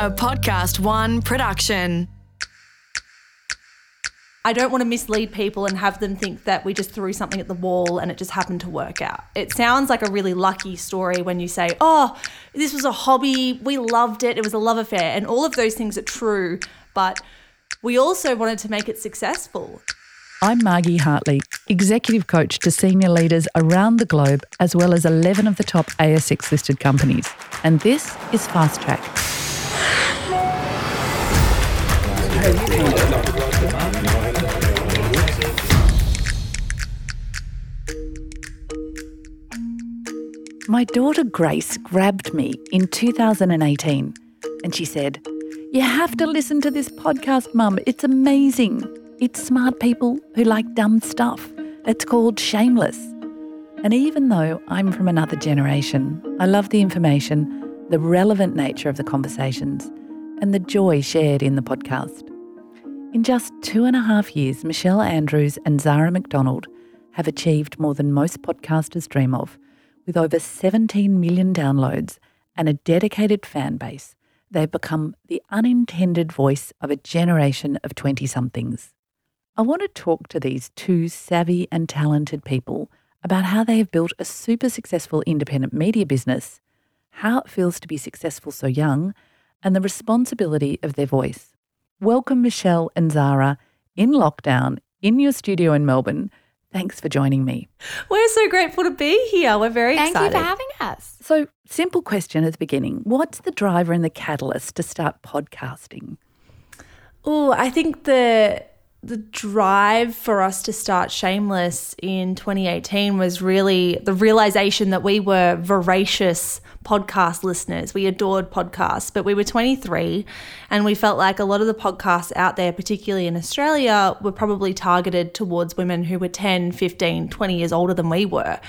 a Podcast One production. I don't want to mislead people and have them think that we just threw something at the wall and it just happened to work out. It sounds like a really lucky story when you say, oh, this was a hobby, we loved it, it was a love affair, and all of those things are true, but we also wanted to make it successful. I'm Margie Hartley, executive coach to senior leaders around the globe, as well as 11 of the top ASX listed companies. And this is Fast Track. My daughter Grace grabbed me in 2018 and she said, You have to listen to this podcast, Mum. It's amazing. It's smart people who like dumb stuff. It's called Shameless. And even though I'm from another generation, I love the information, the relevant nature of the conversations, and the joy shared in the podcast. In just two and a half years, Michelle Andrews and Zara McDonald have achieved more than most podcasters dream of, with over 17 million downloads and a dedicated fan base. They've become the unintended voice of a generation of 20 somethings. I want to talk to these two savvy and talented people about how they have built a super successful independent media business, how it feels to be successful so young, and the responsibility of their voice. Welcome, Michelle and Zara, in lockdown in your studio in Melbourne. Thanks for joining me. We're so grateful to be here. We're very Thank excited. Thank you for having us. So, simple question at the beginning What's the driver and the catalyst to start podcasting? Oh, I think the the drive for us to start Shameless in 2018 was really the realization that we were voracious podcast listeners. We adored podcasts, but we were 23 and we felt like a lot of the podcasts out there, particularly in Australia, were probably targeted towards women who were 10, 15, 20 years older than we were.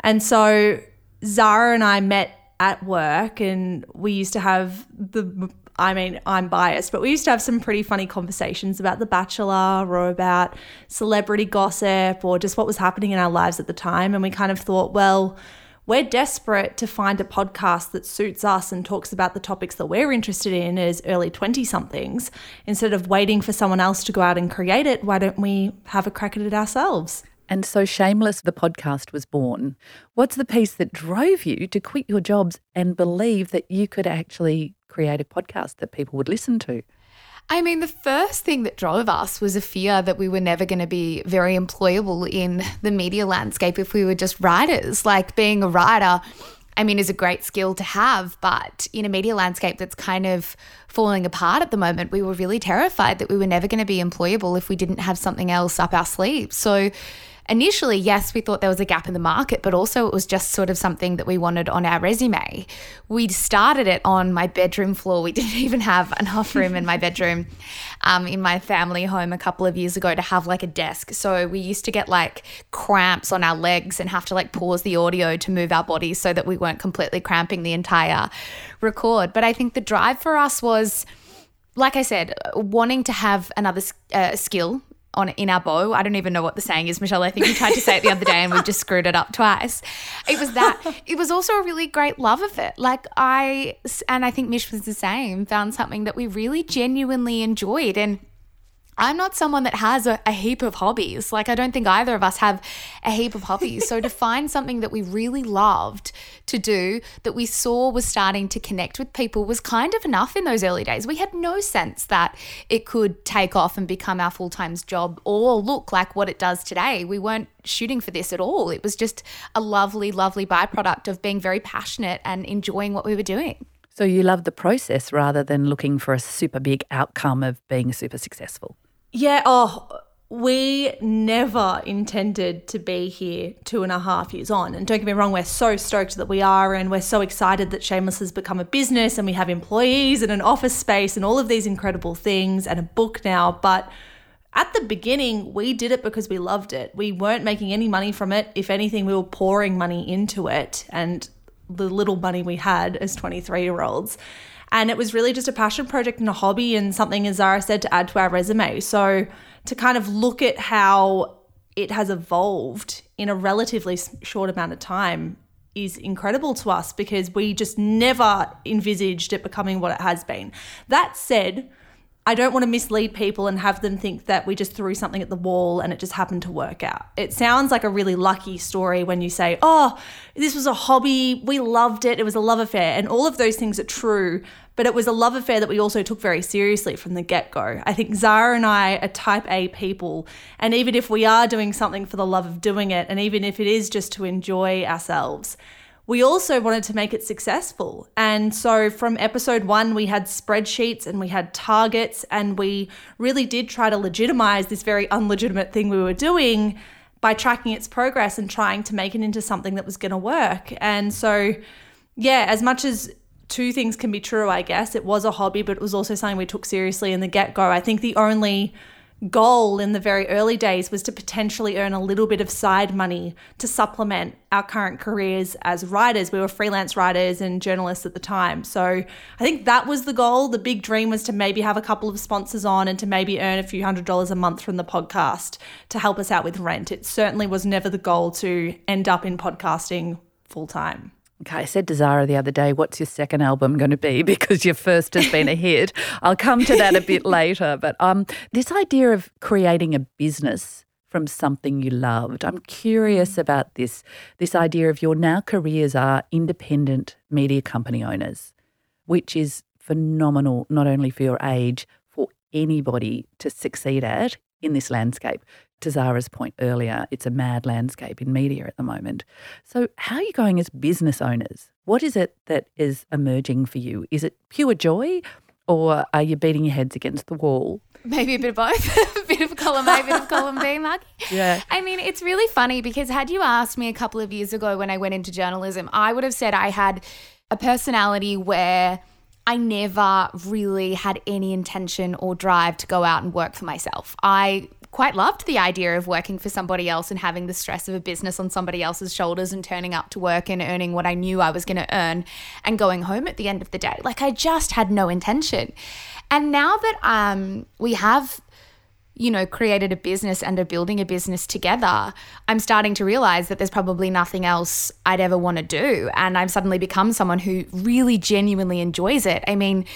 And so Zara and I met at work and we used to have the I mean, I'm biased, but we used to have some pretty funny conversations about The Bachelor or about celebrity gossip or just what was happening in our lives at the time. And we kind of thought, well, we're desperate to find a podcast that suits us and talks about the topics that we're interested in as early 20 somethings. Instead of waiting for someone else to go out and create it, why don't we have a crack at it ourselves? And so, Shameless, the podcast was born. What's the piece that drove you to quit your jobs and believe that you could actually create a podcast that people would listen to? I mean, the first thing that drove us was a fear that we were never going to be very employable in the media landscape if we were just writers. Like being a writer, I mean, is a great skill to have, but in a media landscape that's kind of falling apart at the moment, we were really terrified that we were never going to be employable if we didn't have something else up our sleeves. So, initially, yes, we thought there was a gap in the market, but also it was just sort of something that we wanted on our resume. We started it on my bedroom floor. We didn't even have enough room in my bedroom um, in my family home a couple of years ago to have like a desk. So we used to get like cramps on our legs and have to like pause the audio to move our bodies so that we weren't completely cramping the entire record. But I think the drive for us was like I said, wanting to have another uh, skill on in our bow. I don't even know what the saying is, Michelle. I think you tried to say it the other day and we just screwed it up twice. It was that. It was also a really great love of it. Like I and I think Mish was the same. Found something that we really genuinely enjoyed and I'm not someone that has a, a, heap of hobbies. Like, I don't think either of us have a heap of hobbies. so, to find something that we really loved to do, that we saw was starting to connect with people, was kind of enough in those early days. We had no sense that it could take off and become our full time job or look like what it does today. We weren't shooting for this at all. It was just a lovely, lovely byproduct of being very passionate and enjoying what we were doing. So, you love the process rather than looking for a super big outcome of being super successful. Yeah, oh, we never intended to be here two and a half years on. And don't get me wrong, we're so stoked that we are, and we're so excited that Shameless has become a business and we have employees and an office space and all of these incredible things and a book now. But at the beginning, we did it because we loved it. We weren't making any money from it. If anything, we were pouring money into it and the little money we had as 23 year olds. And it was really just a passion project and a hobby and something, as Zara said, to add to our resume. So to kind of look at how it has evolved in a relatively short amount of time is incredible to us because we just never envisaged it becoming what it has been. That said, I don't want to mislead people and have them think that we just threw something at the wall and it just happened to work out. It sounds like a really lucky story when you say, oh, this was a hobby, we loved it, it was a love affair. And all of those things are true, but it was a love affair that we also took very seriously from the get go. I think Zara and I are type A people. And even if we are doing something for the love of doing it, and even if it is just to enjoy ourselves, we also wanted to make it successful. And so from episode one, we had spreadsheets and we had targets, and we really did try to legitimize this very unlegitimate thing we were doing by tracking its progress and trying to make it into something that was going to work. And so, yeah, as much as two things can be true, I guess, it was a hobby, but it was also something we took seriously in the get go. I think the only goal in the very early days was to potentially earn a little bit of side money to supplement our current careers as writers. We were freelance writers and journalists at the time. So I think that was the goal. The big dream was to maybe have a couple of sponsors on and to maybe earn a few hundred dollars a month from the podcast to help us out with rent. It certainly was never the goal to end up in podcasting full time. Okay, I said to Zara the other day, what's your second album going to be? Because your first has been a hit. I'll come to that a bit later. But um, this idea of creating a business from something you loved, I'm curious about this. This idea of your now careers are independent media company owners, which is phenomenal, not only for your age, for anybody to succeed at in this landscape to Zara's point earlier, it's a mad landscape in media at the moment. So, how are you going as business owners? What is it that is emerging for you? Is it pure joy or are you beating your heads against the wall? Maybe a bit of both. a bit of column A, a bit of column B, Mark. Yeah. I mean, it's really funny because had you asked me a couple of years ago when I went into journalism, I would have said I had a personality where I never really had any intention or drive to go out and work for myself. I quite loved the idea of working for somebody else and having the stress of a business on somebody else's shoulders and turning up to work and earning what I knew I was going to earn and going home at the end of the day. Like I just had no intention. And now that um, we have you know, created a business and are building a business together, I'm starting to realize that there's probably nothing else I'd ever want to do. And I've suddenly become someone who really genuinely enjoys it. I mean,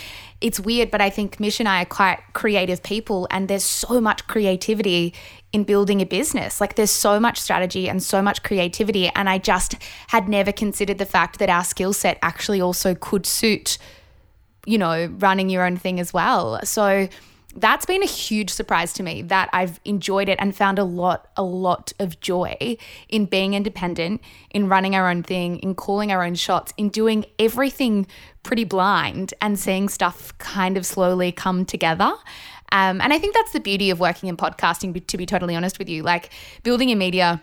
it's weird, but I think Mish and I are quite creative people, and there's so much creativity in building a business. Like, there's so much strategy and so much creativity. And I just had never considered the fact that our skill set actually also could suit, you know, running your own thing as well. So, that's been a huge surprise to me that I've enjoyed it and found a lot, a lot of joy in being independent, in running our own thing, in calling our own shots, in doing everything pretty blind and seeing stuff kind of slowly come together. Um, and I think that's the beauty of working in podcasting, to be totally honest with you. Like building a media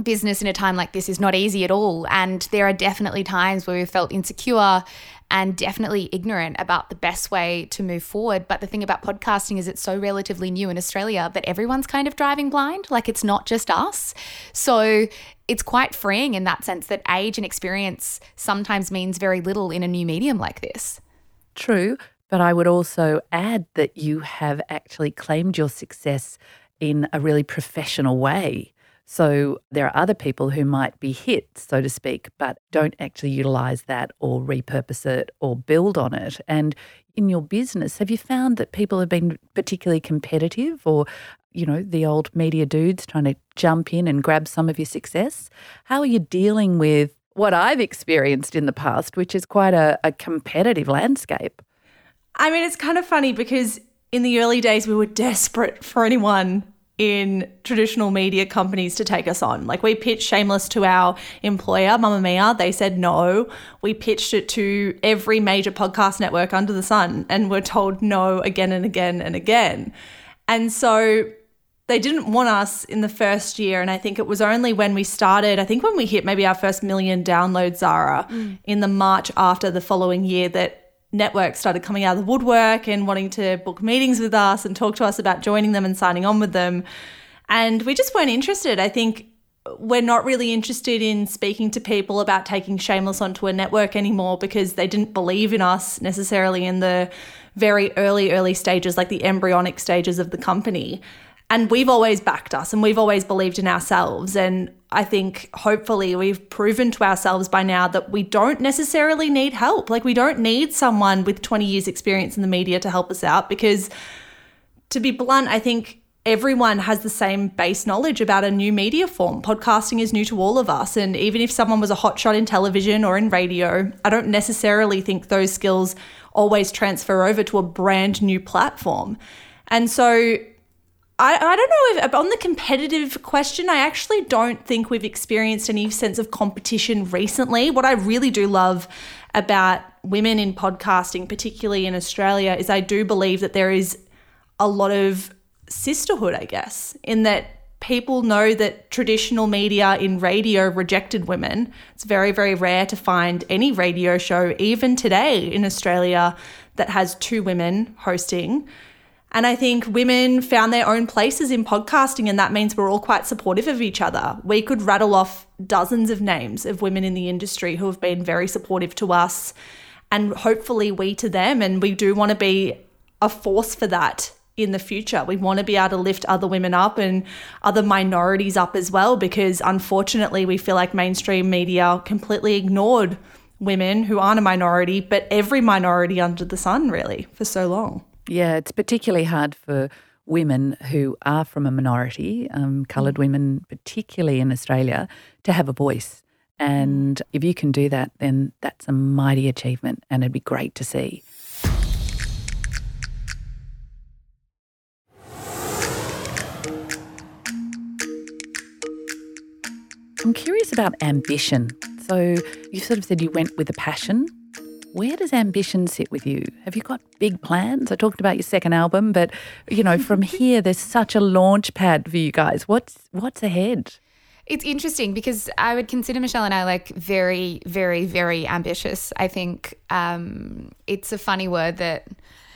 business in a time like this is not easy at all. And there are definitely times where we felt insecure and definitely ignorant about the best way to move forward. But the thing about podcasting is it's so relatively new in Australia that everyone's kind of driving blind. Like it's not just us. So it's quite freeing in that sense that age and experience sometimes means very little in a new medium like this. True. But I would also add that you have actually claimed your success in a really professional way. So there are other people who might be hit, so to speak, but don't actually utilize that or repurpose it or build on it. And in your business, have you found that people have been particularly competitive or, you know, the old media dudes trying to jump in and grab some of your success? How are you dealing with what I've experienced in the past, which is quite a, a competitive landscape? I mean, it's kind of funny because in the early days, we were desperate for anyone in traditional media companies to take us on. Like we pitched Shameless to our employer, Mamamia. They said no. We pitched it to every major podcast network under the sun and were told no again and again and again. And so they didn't want us in the first year. And I think it was only when we started, I think when we hit maybe our first million downloads, Zara, mm. in the March after the following year that networks started coming out of the woodwork and wanting to book meetings with us and talk to us about joining them and signing on with them. And we just weren't interested. I think we're not really interested in speaking to people about taking Shameless onto a network anymore because they didn't believe in us necessarily in the very early, early stages, like the embryonic stages of the company. And we've always backed us and we've always believed in ourselves. And I think hopefully we've proven to ourselves by now that we don't necessarily need help. Like, we don't need someone with 20 years' experience in the media to help us out because, to be blunt, I think everyone has the same base knowledge about a new media form. Podcasting is new to all of us. And even if someone was a hotshot in television or in radio, I don't necessarily think those skills always transfer over to a brand new platform. And so I, I don't know if on the competitive question, I actually don't think we've experienced any sense of competition recently. What I really do love about women in podcasting, particularly in Australia, is I do believe that there is a lot of sisterhood, I guess, in that people know that traditional media in radio rejected women. It's very, very rare to find any radio show, even today in Australia, that has two women hosting. And I think women found their own places in podcasting, and that means we're all quite supportive of each other. We could rattle off dozens of names of women in the industry who have been very supportive to us, and hopefully we to them. And we do want to be a force for that in the future. We want to be able to lift other women up and other minorities up as well, because unfortunately, we feel like mainstream media completely ignored women who aren't a minority, but every minority under the sun, really, for so long. Yeah, it's particularly hard for women who are from a minority, um, coloured mm. women, particularly in Australia, to have a voice. And if you can do that, then that's a mighty achievement and it'd be great to see. I'm curious about ambition. So you sort of said you went with a passion. Where does ambition sit with you? Have you got big plans? I talked about your second album, but you know, from here there's such a launch pad for you guys. What's what's ahead? It's interesting because I would consider Michelle and I like very, very, very ambitious. I think um, it's a funny word that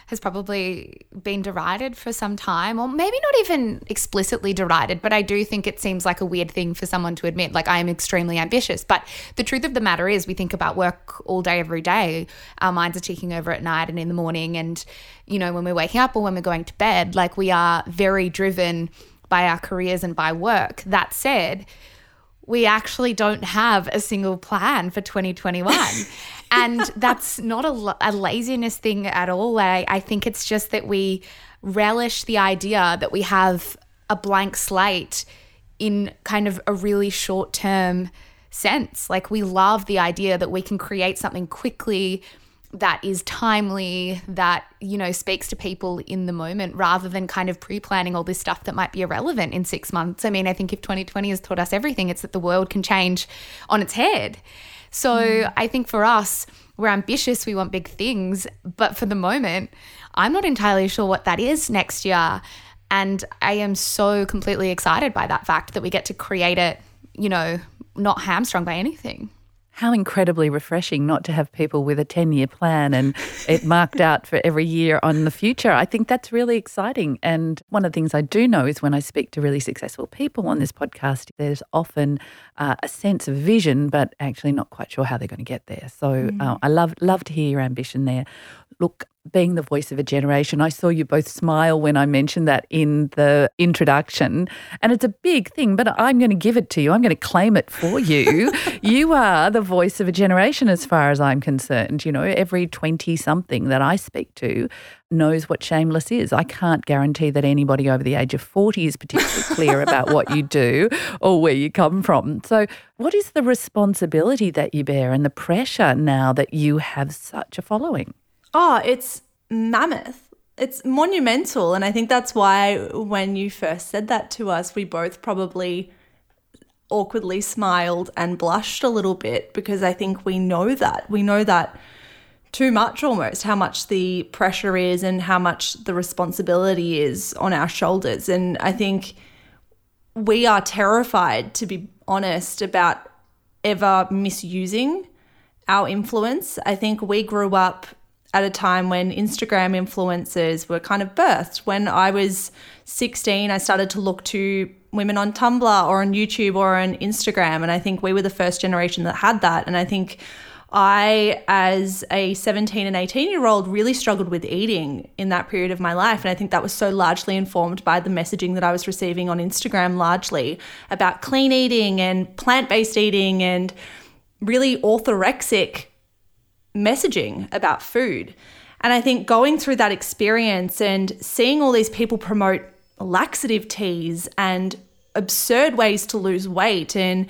has probably been derided for some time, or maybe not even explicitly derided, but I do think it seems like a weird thing for someone to admit. Like, I am extremely ambitious. But the truth of the matter is, we think about work all day, every day. Our minds are ticking over at night and in the morning. And, you know, when we're waking up or when we're going to bed, like, we are very driven by our careers and by work. That said, we actually don't have a single plan for 2021. and that's not a, a, laziness thing at all. I, I think it's just that we relish the idea that we have a blank slate in kind of a really short term sense. Like we love the idea that we can create something quickly that is timely, that, you know, speaks to people in the moment rather than kind of pre planning all this stuff that might be irrelevant in six months. I mean, I think if 2020 has taught us everything, it's that the world can change on its head. So mm. I think for us, we're ambitious, we want big things, but for the moment, I'm not entirely sure what that is next year. And I am so completely excited by that fact that we get to create it, you know, not hamstrung by anything how incredibly refreshing not to have people with a 10 year plan and it marked out for every year on the future. I think that's really exciting. And one of the things I do know is when I speak to really successful people on this podcast, there's often uh, a sense of vision, but actually not quite sure how they're going to get there. So mm. uh, I love, love to hear your ambition there. Look, being the voice of a generation, I saw you both smile when I mentioned that in the introduction. And it's a big thing, but I'm going to give it to you. I'm going to claim it for you. you are the voice of a generation, as far as I'm concerned. You know, every 20 something that I speak to knows what shameless is. I can't guarantee that anybody over the age of 40 is particularly clear about what you do or where you come from. So, what is the responsibility that you bear and the pressure now that you have such a following? Oh, it's mammoth. It's monumental. And I think that's why when you first said that to us, we both probably awkwardly smiled and blushed a little bit because I think we know that. We know that too much almost, how much the pressure is and how much the responsibility is on our shoulders. And I think we are terrified, to be honest, about ever misusing our influence. I think we grew up at a time when Instagram influencers were kind of birthed. When I was 16, I started to look to women on Tumblr or on YouTube or on Instagram. And I think we were the first generation that had that. And I think I, as a 17 and 18 year old, really struggled with eating in that period of my life. And I think that was so largely informed by the messaging that I was receiving on Instagram, largely about clean eating and plant based eating and really orthorexic messaging about food. And I think going through that experience and seeing all these people promote laxative teas and absurd ways to lose weight and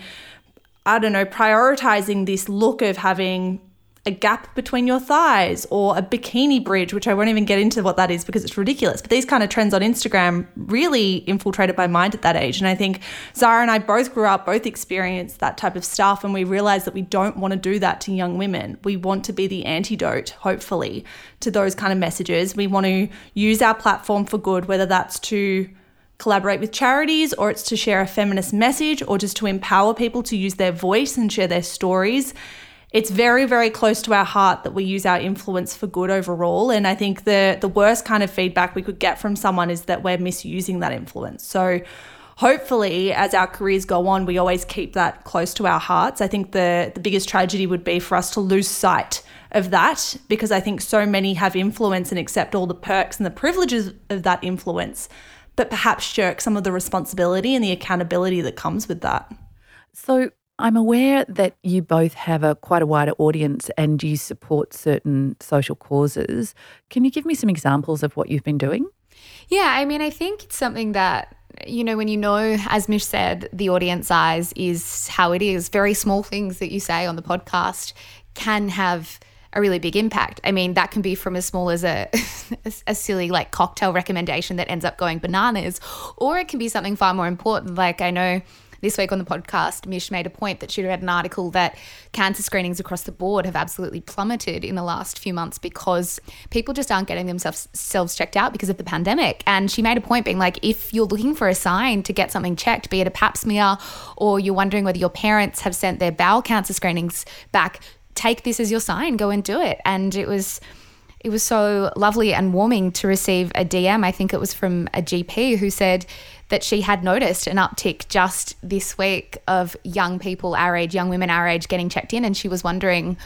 I don't know, prioritizing this look of having a gap between your thighs or a bikini bridge, which I won't even get into what that is because it's ridiculous. But these kind of trends on Instagram really infiltrated my mind at that age. And I think Zara and I both grew up, both experienced that type of stuff. And we realized that we don't want to do that to young women. We want to be the antidote, hopefully, to those kind of messages. We want to use our platform for good, whether that's to collaborate with charities or it's to share a feminist message or just to empower people to use their voice and share their stories it's very very close to our heart that we use our influence for good overall. And i think the the worst kind of feedback we could get from someone is that we're misusing that influence. So hopefully as our careers go on we always keep that close to our hearts. I think the the biggest tragedy would be for us to lose sight of that because i think so many have influence and accept all the perks and the privileges of that influence but perhaps shirk some of the responsibility and the accountability that comes with that. So I'm aware that you both have a quite a wider audience and you support certain social causes. Can you give me some examples of what you've been doing? Yeah, I mean, I think it's something that you know, when you know, as Mish said, the audience size is how it is, very small things that you say on the podcast can have a really big impact. I mean, that can be from as small as a, a silly like cocktail recommendation that ends up going bananas, or it can be something far more important. Like I know this week on the podcast, Mish made a point that she'd read an article that cancer screenings across the board have absolutely plummeted in the last few months because people just aren't getting themselves selves checked out because of the pandemic. And she made a point being like, if you're looking for a sign to get something checked, be it a pap smear or you're wondering whether your parents have sent their bowel cancer screenings back, take this as your sign, go and do it. And it was it was so lovely and warming to receive a DM. I think it was from a GP who said that she had noticed an uptick just this week of young people our age, young women our age getting checked in. And she was wondering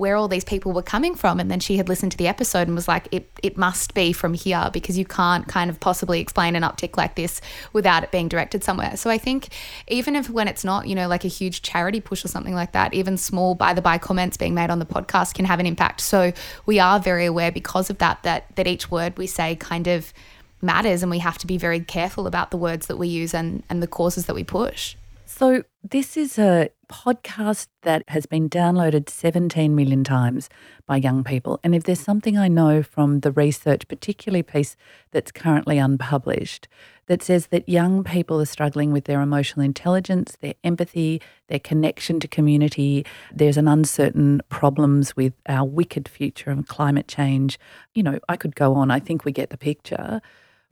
where all these people were coming from. And then she had listened to the episode and was like, it, it must be from here because you can't kind of possibly explain an uptick like this without it being directed somewhere. So I think even if when it's not, you know, like a huge charity push or something like that, even small by the by comments being made on the podcast can have an impact. So we are very aware because of that, that, that each word we say kind of matters and we have to be very careful about the words that we use and, and the causes that we push. So, this is a podcast that has been downloaded 17 million times by young people. And if there's something I know from the research, particularly piece that's currently unpublished, that says that young people are struggling with their emotional intelligence, their empathy, their connection to community. There's an uncertain problems with our wicked future of climate change. You know, I could go on. I think we get the picture.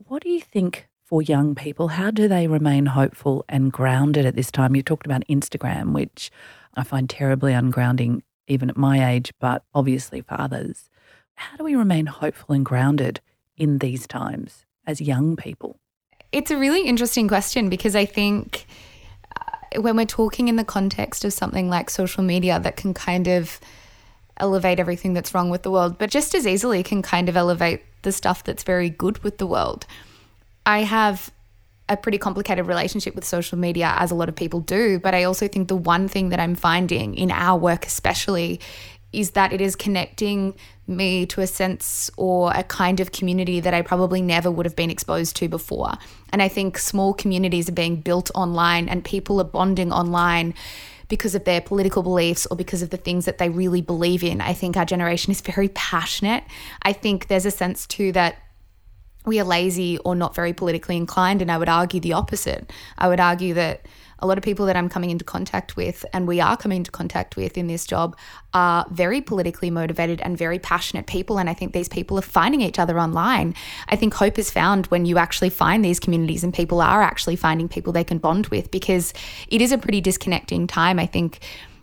What do you think for young people? How do they remain hopeful and grounded at this time? You talked about Instagram, which I find terribly ungrounding even at my age, but obviously for others. How do we remain hopeful and grounded in these times as young people? It's a really interesting question because I think uh, when we're talking in the context of something like social media that can kind of elevate everything that's wrong with the world, but just as easily can kind of elevate the stuff that's very good with the world. I have a pretty complicated relationship with social media, as a lot of people do. But I also think the one thing that I'm finding in our work, especially, is that it is connecting me to a sense or a kind of community that I probably never would have been exposed to before. And I think small communities are being built online and people are bonding online because of their political beliefs or because of the things that they really believe in. I think our generation is very passionate. I think there's a sense too that we are lazy or not very politically inclined. And I would argue the opposite. I would argue that a lot of people that I'm coming into contact with and we are coming into contact with in this job are very politically motivated and very passionate people. And I think these people are finding each other online. I think hope is found when you actually find these communities and people are actually finding people they can bond with because it is a pretty disconnecting time. I think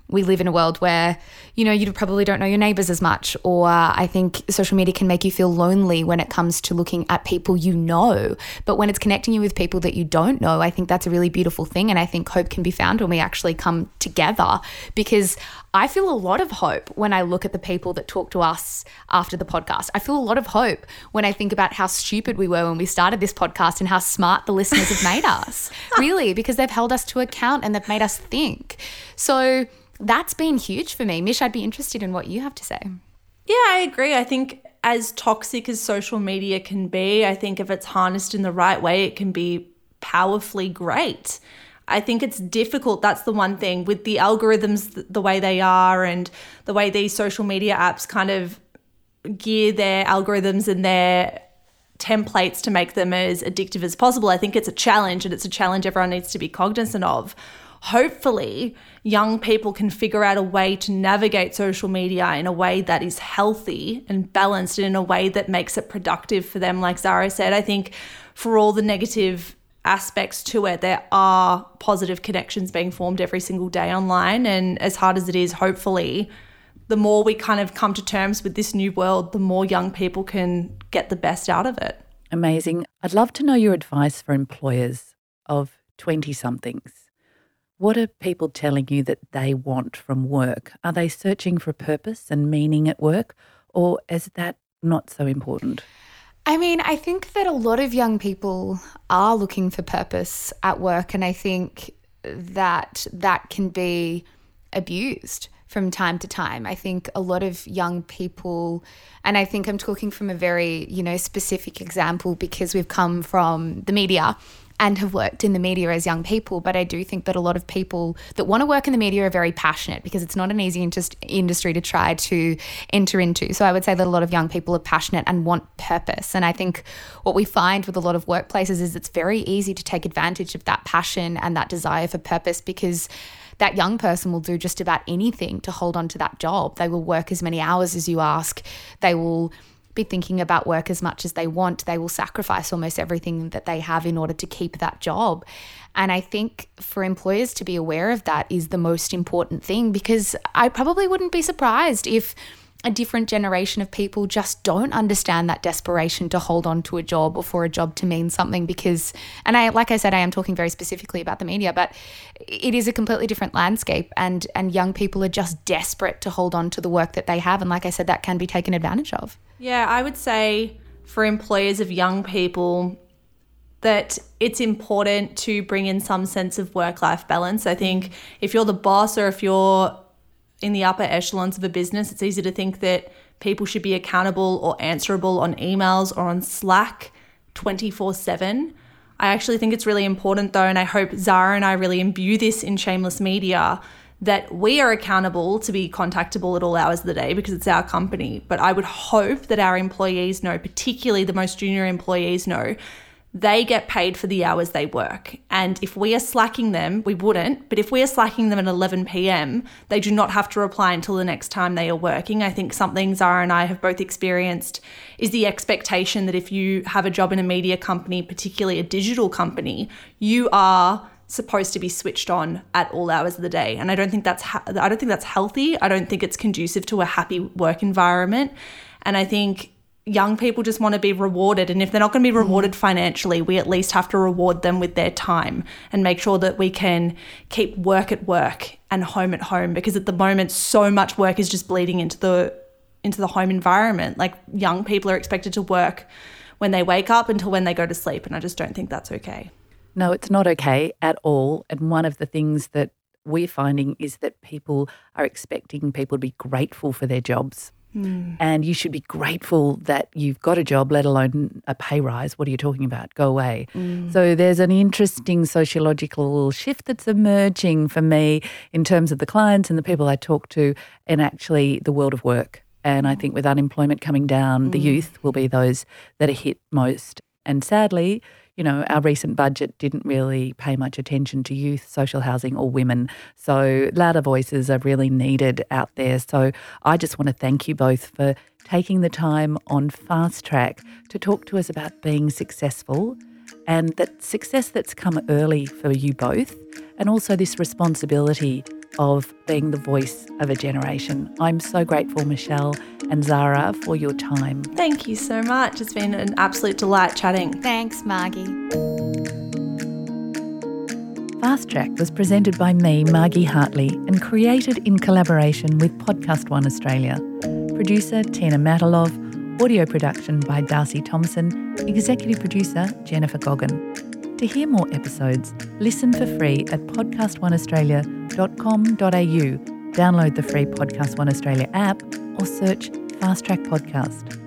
we live in a world where you know you probably don't know your neighbors as much or i think social media can make you feel lonely when it comes to looking at people you know but when it's connecting you with people that you don't know i think that's a really beautiful thing and i think hope can be found when we actually come together because I feel a lot of hope when I look at the people that talk to us after the podcast. I feel a lot of hope when I think about how stupid we were when we started this podcast and how smart the listeners have made us. Really, because they've held us to account and they've made us think. So that's been huge for me. Mish, I'd be interested in what you have to say. Yeah, I agree. I think as toxic as social media can be, I think if it's harnessed in the right way, it can be powerfully great. I think it's difficult. That's the one thing with the algorithms, the way they are, and the way these social media apps kind of gear their algorithms and their templates to make them as addictive as possible. I think it's a challenge, and it's a challenge everyone needs to be cognizant of. Hopefully, young people can figure out a way to navigate social media in a way that is healthy and balanced and in a way that makes it productive for them. Like Zara said, I think for all the negative aspects to it, there are positive connections being formed every single day online. And as hard as it is, hopefully, the more we kind of come to terms with this new world, the more young people can get the best out of it. Amazing. I'd love to know your advice for employers of 20 somethings. What are people telling you that they want from work? Are they searching for purpose and meaning at work, or is that not so important? I mean, I think that a lot of young people are looking for purpose at work, and I think that that can be abused from time to time. I think a lot of young people, and I think I'm talking from a very, you know, specific example because we've come from the media and have worked in the media as young people. But I do think that a lot of people that want to work in the media are very passionate because it's not an easy industry to try to enter into. So I would say that a lot of young people are passionate and want purpose. And I think what we find with a lot of workplaces is it's very easy to take advantage of that passion and that desire for purpose because that young person will do just about anything to hold on to that job. They will work as many hours as you ask. They will be thinking about work as much as they want. They will sacrifice almost everything that they have in order to keep that job. And I think for employers to be aware of that is the most important thing because I probably wouldn't be surprised if a different generation of people just don't understand that desperation to hold on to a job or for a job to mean something because and I like I said I am talking very specifically about the media but it is a completely different landscape and and young people are just desperate to hold on to the work that they have and like I said that can be taken advantage of. Yeah, I would say for employers of young people that it's important to bring in some sense of work life balance. I think if you're the boss or if you're in the upper echelons of a business, it's easy to think that people should be accountable or answerable on emails or on Slack 24 7. I actually think it's really important, though, and I hope Zara and I really imbue this in Shameless Media that we are accountable to be contactable at all hours of the day because it's our company. But I would hope that our employees know, particularly the most junior employees know, they get paid for the hours they work. And if we are slacking them, we wouldn't, but if we are slacking them at 11 p.m., they do not have to reply until the next time they are working. I think something Zara and I have both experienced is the expectation that if you have a job in a media company, particularly a digital company, you are supposed to be switched on at all hours of the day and i don't think that's ha- i don't think that's healthy i don't think it's conducive to a happy work environment and i think young people just want to be rewarded. And if they're not going to be mm-hmm. rewarded financially, we at least have to reward them with their time and make sure that we can keep work at work and home at home because at the moment so much work is just bleeding into the into the home environment. Like young people are expected to work when they wake up until when they go to sleep and I just don't think that's okay. No, it's not okay at all. And one of the things that we're finding is that people are expecting people to be grateful for their jobs. Mm. And you should be grateful that you've got a job, let alone a pay rise. What are you talking about? Go away. Mm. So there's an interesting sociological shift that's emerging for me in terms of the clients and the people I talk to, and actually the world of work. And I think with unemployment coming down, mm. the youth will be those that are hit most. And sadly, you know, our recent budget didn't really pay much attention to youth, social housing, or women. So louder voices are really needed out there. So I just want to thank you both for taking the time on Fast Track to talk to us about being successful and that success that's come early for you both, and also this responsibility of being the voice of a generation. I'm so grateful, Michelle and Zara, for your time. Thank you so much. It's been an absolute delight chatting. Thanks, Margie. Fast Track was presented by me, Margie Hartley, and created in collaboration with Podcast One Australia. Producer Tina Matalov, audio production by Darcy Thompson, executive producer Jennifer Goggin. To hear more episodes, listen for free at podcastoneaustralia.com.au, download the free Podcast One Australia app, or search Fast Track Podcast.